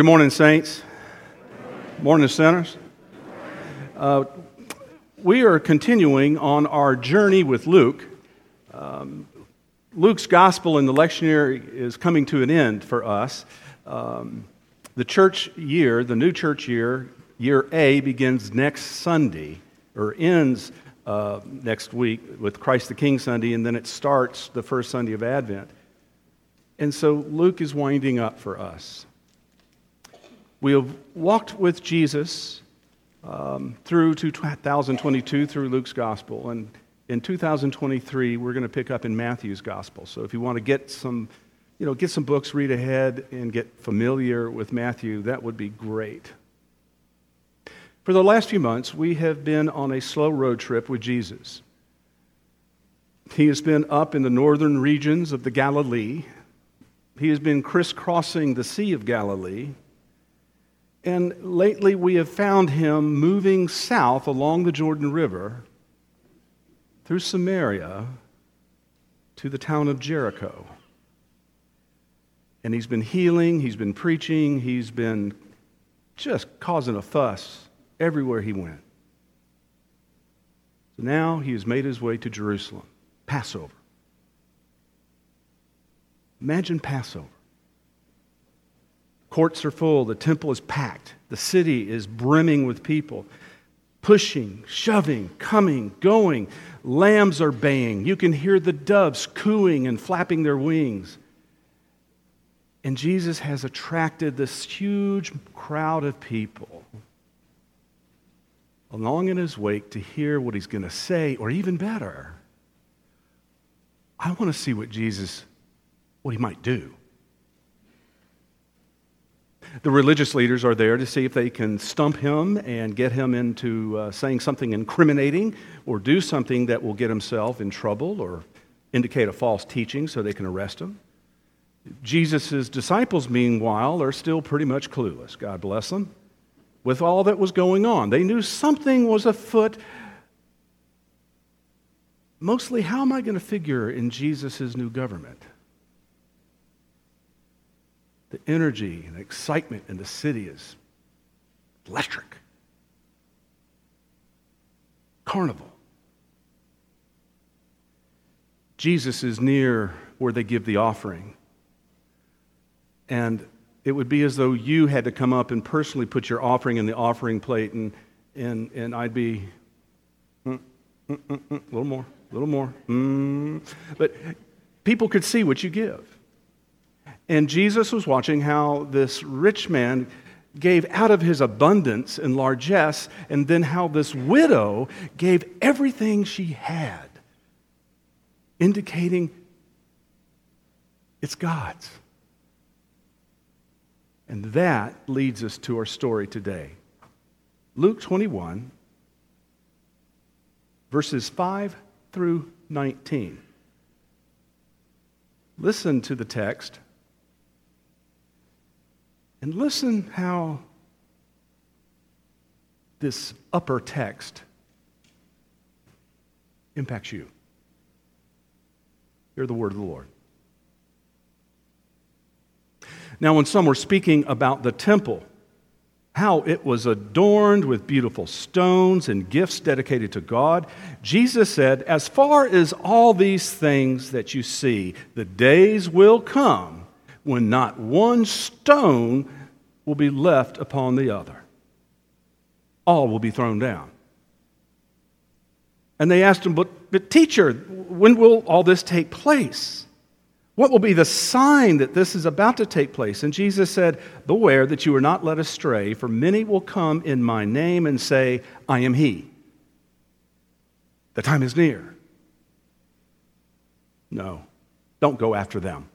good morning, saints. Good Morning, sinners. Uh, we are continuing on our journey with Luke. Um, Luke's gospel in the lectionary is coming to an end for us. Um, the church year, the new church year, year A, begins next Sunday, or ends uh, next week with Christ the King Sunday, and then it starts the first Sunday of Advent. And so Luke is winding up for us. We have walked with Jesus um, through 2022 through Luke's gospel. And in 2023, we're going to pick up in Matthew's gospel. So if you want to get some, you know, get some books, read ahead, and get familiar with Matthew, that would be great. For the last few months, we have been on a slow road trip with Jesus. He has been up in the northern regions of the Galilee. He has been crisscrossing the Sea of Galilee. And lately we have found him moving south along the Jordan River through Samaria to the town of Jericho. And he's been healing, he's been preaching, he's been just causing a fuss everywhere he went. So now he has made his way to Jerusalem, Passover. Imagine Passover. Courts are full, the temple is packed, the city is brimming with people, pushing, shoving, coming, going. Lambs are baying. You can hear the doves cooing and flapping their wings. And Jesus has attracted this huge crowd of people along in his wake to hear what he's going to say, or even better, I want to see what Jesus, what he might do. The religious leaders are there to see if they can stump him and get him into uh, saying something incriminating or do something that will get himself in trouble or indicate a false teaching so they can arrest him. Jesus' disciples, meanwhile, are still pretty much clueless. God bless them. With all that was going on, they knew something was afoot. Mostly, how am I going to figure in Jesus' new government? The energy and excitement in the city is electric. Carnival. Jesus is near where they give the offering. And it would be as though you had to come up and personally put your offering in the offering plate, and, and, and I'd be mm, mm, mm, a little more, a little more. Mm. But people could see what you give. And Jesus was watching how this rich man gave out of his abundance and largesse, and then how this widow gave everything she had, indicating it's God's. And that leads us to our story today. Luke 21, verses 5 through 19. Listen to the text and listen how this upper text impacts you. Hear the word of the Lord. Now, when some were speaking about the temple, how it was adorned with beautiful stones and gifts dedicated to God, Jesus said, As far as all these things that you see, the days will come when not one stone will be left upon the other. All will be thrown down. And they asked him, but, but teacher, when will all this take place? What will be the sign that this is about to take place? And Jesus said, Beware that you are not led astray, for many will come in my name and say, I am he. The time is near. No, don't go after them.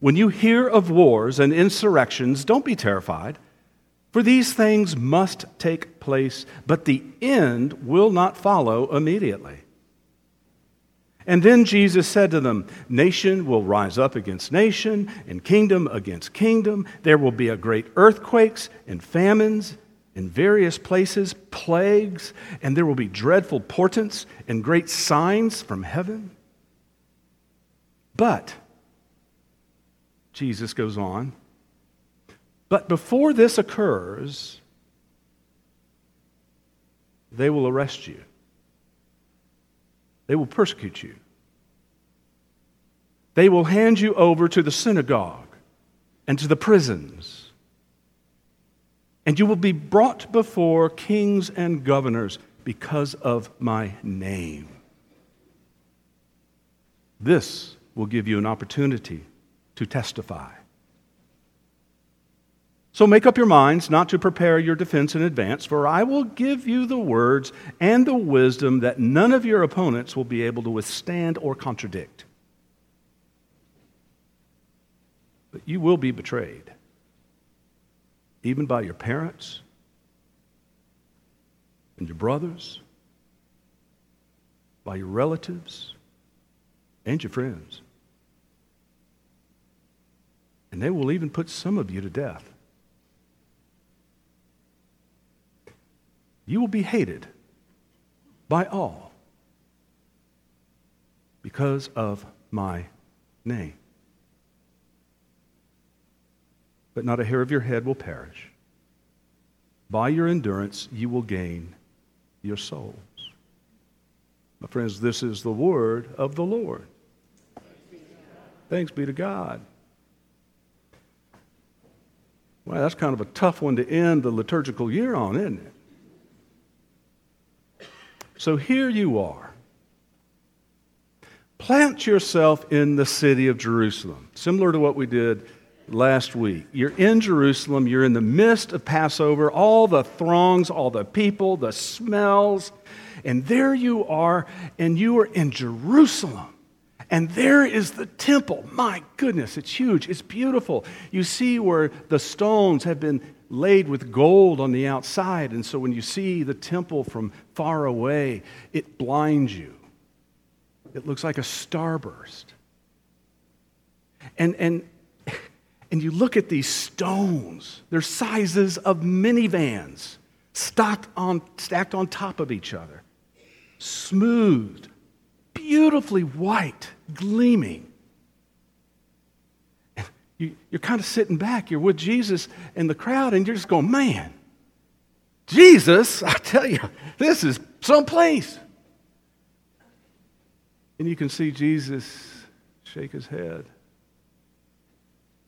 When you hear of wars and insurrections, don't be terrified, for these things must take place, but the end will not follow immediately. And then Jesus said to them, Nation will rise up against nation, and kingdom against kingdom. There will be a great earthquakes and famines in various places, plagues, and there will be dreadful portents and great signs from heaven. But Jesus goes on. But before this occurs, they will arrest you. They will persecute you. They will hand you over to the synagogue and to the prisons. And you will be brought before kings and governors because of my name. This will give you an opportunity to testify. So make up your minds not to prepare your defense in advance, for I will give you the words and the wisdom that none of your opponents will be able to withstand or contradict. But you will be betrayed, even by your parents and your brothers, by your relatives and your friends. And they will even put some of you to death. You will be hated by all because of my name. But not a hair of your head will perish. By your endurance, you will gain your souls. My friends, this is the word of the Lord. Thanks be to God. Well, that's kind of a tough one to end the liturgical year on, isn't it? So here you are. Plant yourself in the city of Jerusalem, similar to what we did last week. You're in Jerusalem, you're in the midst of Passover, all the throngs, all the people, the smells, and there you are, and you are in Jerusalem. And there is the temple. My goodness, it's huge. It's beautiful. You see where the stones have been laid with gold on the outside. And so when you see the temple from far away, it blinds you. It looks like a starburst. And, and, and you look at these stones, they're sizes of minivans stacked on, stacked on top of each other, smooth, beautifully white, gleaming you, are kind of sitting back. You're with Jesus in the crowd, and you're just going, man, Jesus, I tell you, this is someplace. And you can see Jesus shake his head.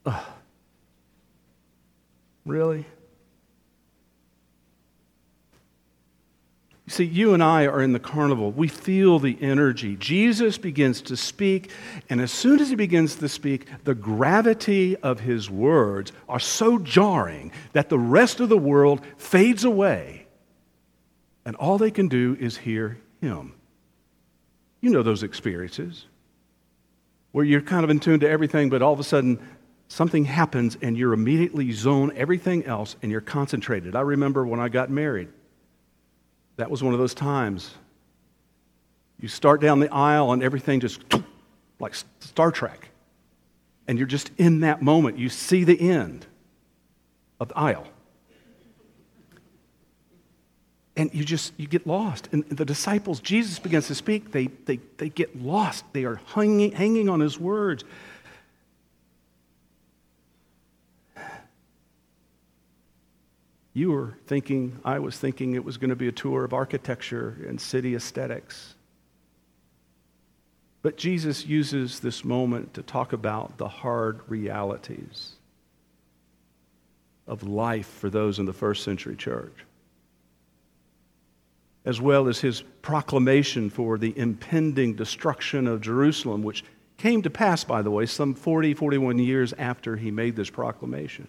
Ugh. Really? See, you and I are in the carnival. We feel the energy. Jesus begins to speak, and as soon as he begins to speak, the gravity of his words are so jarring that the rest of the world fades away, and all they can do is hear him. You know those experiences where you're kind of in tune to everything, but all of a sudden something happens and you're immediately zone everything else and you're concentrated. I remember when I got married that was one of those times. You start down the aisle and everything just like Star Trek. And you're just in that moment. You see the end of the aisle. And you just you get lost. And the disciples, Jesus begins to speak, they, they, they get lost. They are hanging, hanging on his words. You were thinking, I was thinking it was going to be a tour of architecture and city aesthetics. But Jesus uses this moment to talk about the hard realities of life for those in the first century church, as well as his proclamation for the impending destruction of Jerusalem, which came to pass, by the way, some 40, 41 years after he made this proclamation.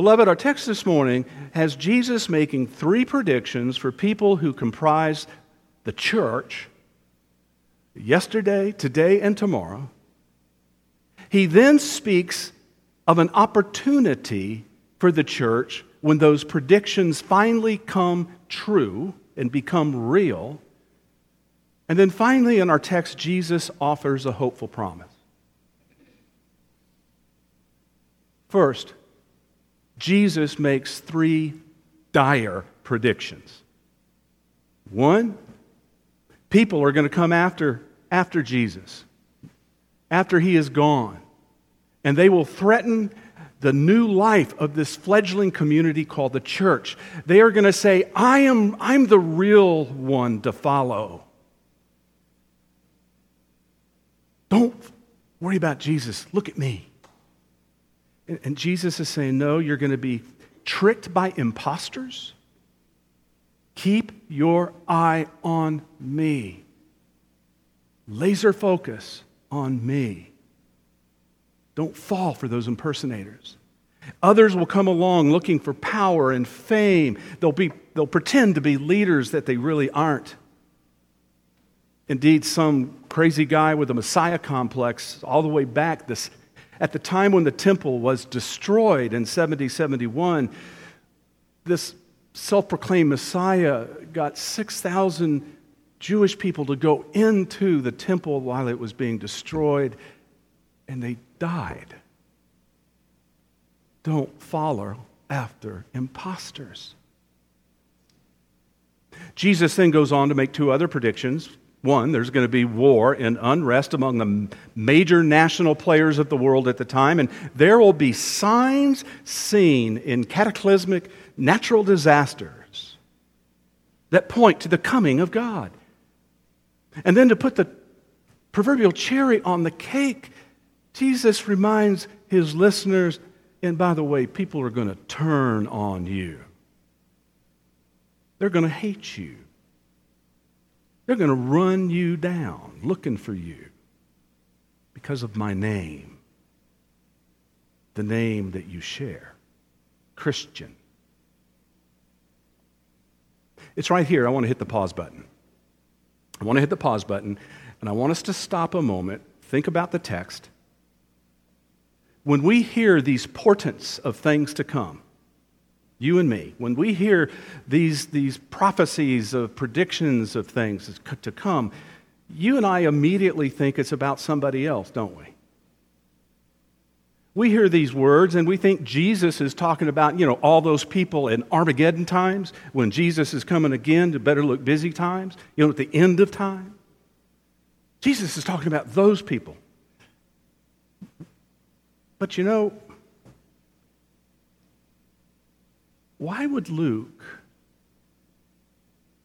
Beloved, our text this morning has Jesus making three predictions for people who comprise the church yesterday, today, and tomorrow. He then speaks of an opportunity for the church when those predictions finally come true and become real. And then finally, in our text, Jesus offers a hopeful promise. First, Jesus makes three dire predictions. One, people are going to come after, after Jesus, after he is gone. And they will threaten the new life of this fledgling community called the church. They are going to say, I am, I'm the real one to follow. Don't worry about Jesus. Look at me. And, Jesus is saying, No, you're going to be tricked by imposters. Keep your eye on me. Laser focus on me. Don't fall for those impersonators. Others will come along looking for power and fame. They'll, be, they'll pretend to be leaders that they really aren't. Indeed, some crazy guy with a Messiah complex, all the way back this, at the time when the temple was destroyed in 70 71, this self proclaimed Messiah got 6,000 Jewish people to go into the temple while it was being destroyed, and they died. Don't follow after imposters. Jesus then goes on to make two other predictions. One, there's going to be war and unrest among the major national players of the world at the time, and there will be signs seen in cataclysmic natural disasters that point to the coming of God. And then to put the proverbial cherry on the cake, Jesus reminds his listeners, and by the way, people are going to turn on you. They're going to hate you. They're going to run you down looking for you because of my name, the name that you share Christian. It's right here. I want to hit the pause button. I want to hit the pause button, and I want us to stop a moment, think about the text. When we hear these portents of things to come, you and me, when we hear these, these prophecies of predictions of things to come, you and I immediately think it's about somebody else, don't we? We hear these words and we think Jesus is talking about, you know, all those people in Armageddon times when Jesus is coming again to better look busy times, you know, at the end of time. Jesus is talking about those people. But you know, why would Luke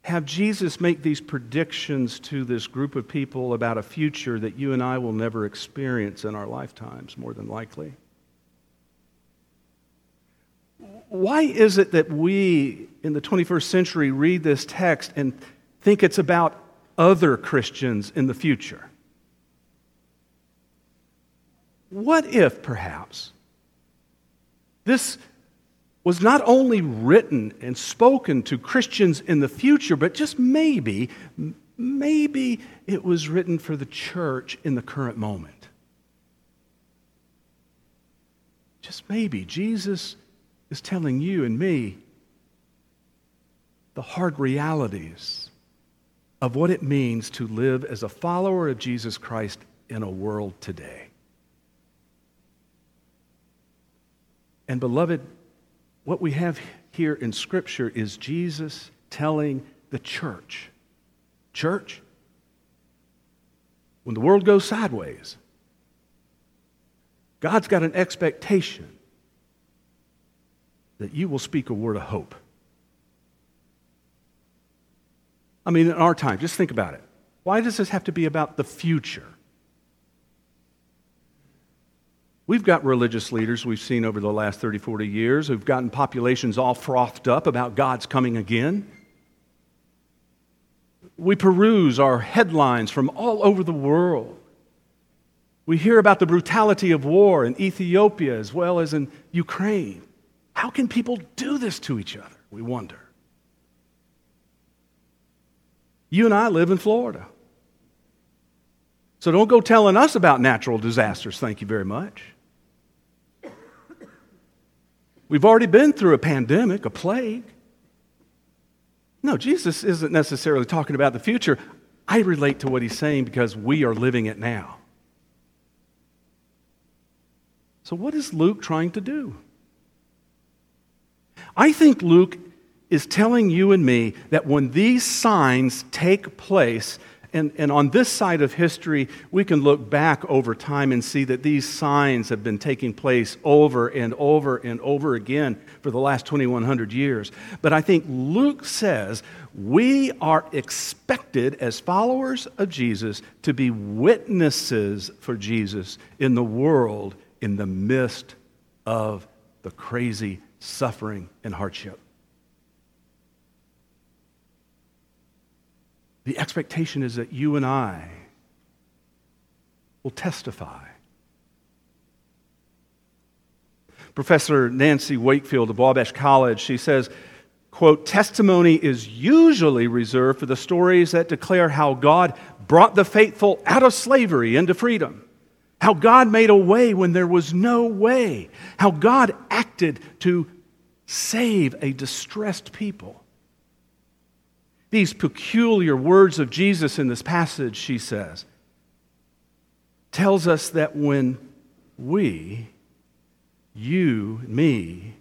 have Jesus make these predictions to this group of people about a future that you and I will never experience in our lifetimes, more than likely? Why is it that we in the 21st century read this text and think it's about other Christians in the future? What if, perhaps, this was not only written and spoken to Christians in the future, but just maybe, maybe it was written for the church in the current moment. Just maybe Jesus is telling you and me the hard realities of what it means to live as a follower of Jesus Christ in a world today. And, beloved, what we have here in Scripture is Jesus telling the church, church, when the world goes sideways, God's got an expectation that you will speak a word of hope. I mean, in our time, just think about it. Why does this have to be about the future? We've got religious leaders we've seen over the last 30, 40 years who've gotten populations all frothed up about God's coming again. We peruse our headlines from all over the world. We hear about the brutality of war in Ethiopia as well as in Ukraine. How can people do this to each other? We wonder. You and I live in Florida. So don't go telling us about natural disasters, thank you very much. We've already been through a pandemic, a plague. No, Jesus isn't necessarily talking about the future. I relate to what he's saying because we are living it now. So, what is Luke trying to do? I think Luke is telling you and me that when these signs take place And, and on this side of history, we can look back over time and see that these signs have been taking place over and over and over again for the last 2,100 years. But I think Luke says we are expected as followers of Jesus to be witnesses for Jesus in the world in the midst of the crazy suffering and hardship. The expectation is that you and I will testify. Professor Nancy Wakefield of Wabash College, she says, quote, testimony is usually reserved for the stories that declare how God brought the faithful out of slavery into freedom, how God made a way when there was no way, how God acted to save a distressed people. These peculiar words of Jesus in this passage, she says, tells us that when we, you, me,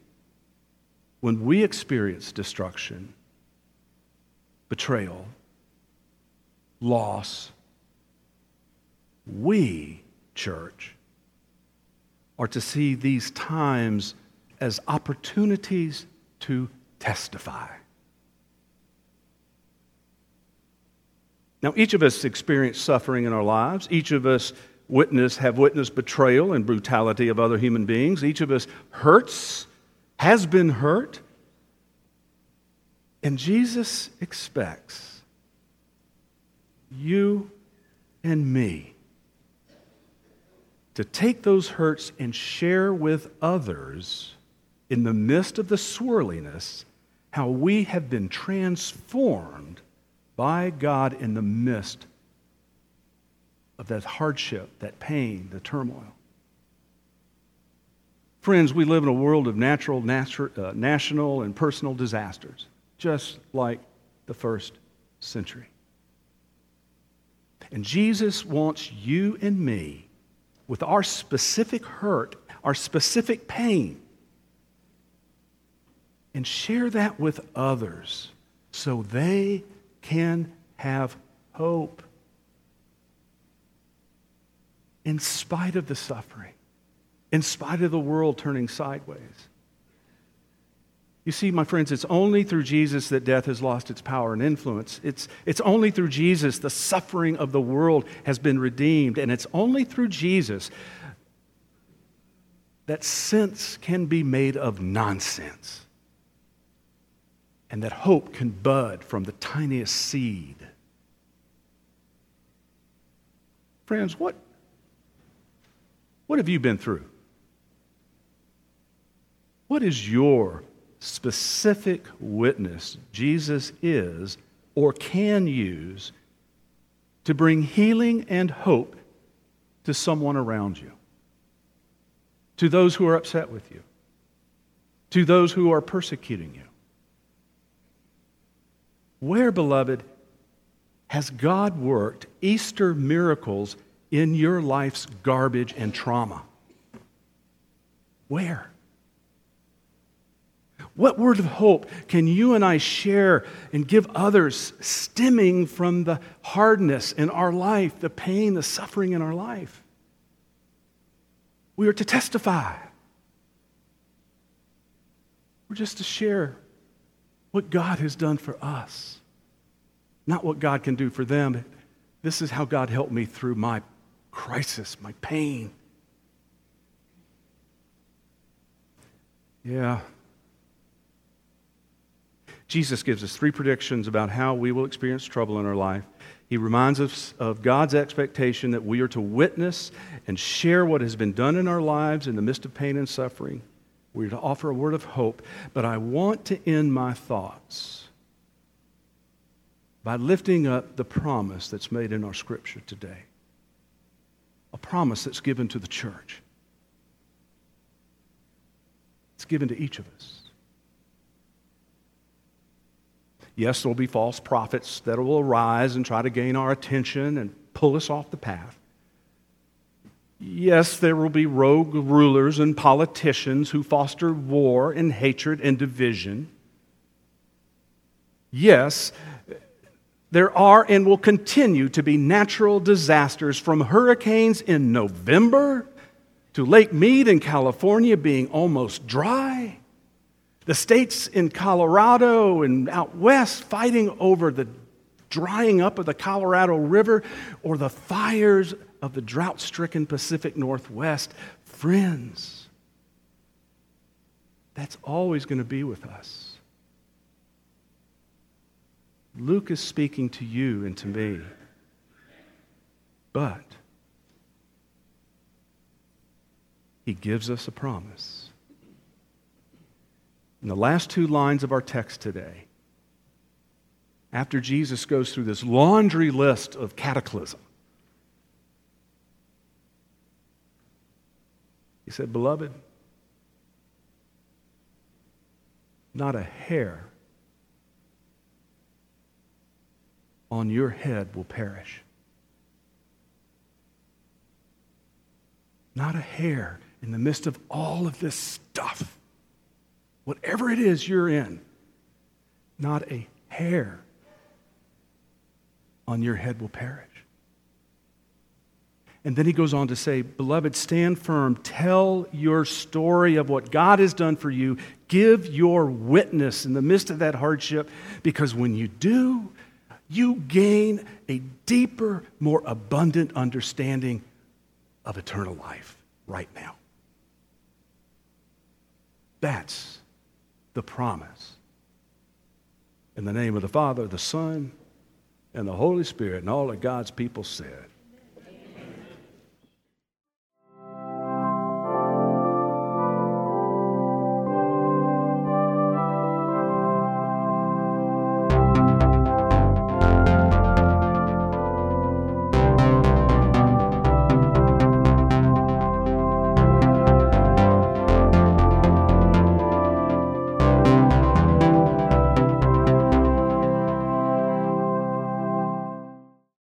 when we experience destruction, betrayal, loss, we, church, are to see these times as opportunities to testify. Now, each of us experience suffering in our lives. Each of us witness, have witnessed betrayal and brutality of other human beings. Each of us hurts, has been hurt. And Jesus expects you and me to take those hurts and share with others in the midst of the swirliness how we have been transformed by God in the midst of that hardship, that pain, the turmoil. Friends, we live in a world of natural, natu- uh, national, and personal disasters, just like the first century. And Jesus wants you and me, with our specific hurt, our specific pain, and share that with others so they can have hope in spite of the suffering, in spite of the world turning sideways. You see, my friends, it's only through Jesus that death has lost its power and influence. It's, it's only through Jesus the suffering of the world has been redeemed. And it's only through Jesus that sense can be made of nonsense and that hope can bud from the tiniest seed. Friends, what, what have you been through? What is your specific witness Jesus is or can use to bring healing and hope to someone around you? To those who are upset with you? To those who are persecuting you? Where, beloved, has God worked Easter miracles in your life's garbage and trauma? Where? What word of hope can you and I share and give others stemming from the hardness in our life, the pain, the suffering in our life? We are to testify. We're just to share what God has done for us, not what God can do for them. This is how God helped me through my crisis, my pain. Yeah. Jesus gives us three predictions about how we will experience trouble in our life. He reminds us of God's expectation that we are to witness and share what has been done in our lives in the midst of pain and suffering. We're to offer a word of hope. But I want to end my thoughts by lifting up the promise that's made in our scripture today. A promise that's given to the church. It's given to each of us. Yes, there will be false prophets that will arise and try to gain our attention and pull us off the path. Yes, there will be rogue rulers and politicians who foster war and hatred and division. Yes, there are and will continue to be natural disasters from hurricanes in November to Lake Mead in California being almost dry, the states in Colorado and out west fighting over the drying up of the Colorado River or the fires of the drought stricken Pacific Northwest. Friends, that's always going to be with us. Luke is speaking to you and to me. But he gives us a promise. In the last two lines of our text today, after Jesus goes through this laundry list of cataclysm, said, Beloved, not a hair on your head will perish. Not a hair in the midst of all of this stuff, whatever it is you're in, not a hair on your head will perish. And then he goes on to say, Beloved, stand firm. Tell your story of what God has done for you. Give your witness in the midst of that hardship, because when you do, you gain a deeper, more abundant understanding of eternal life right now. That's the promise. In the name of the Father, the Son, and the Holy Spirit, and all of God's people said,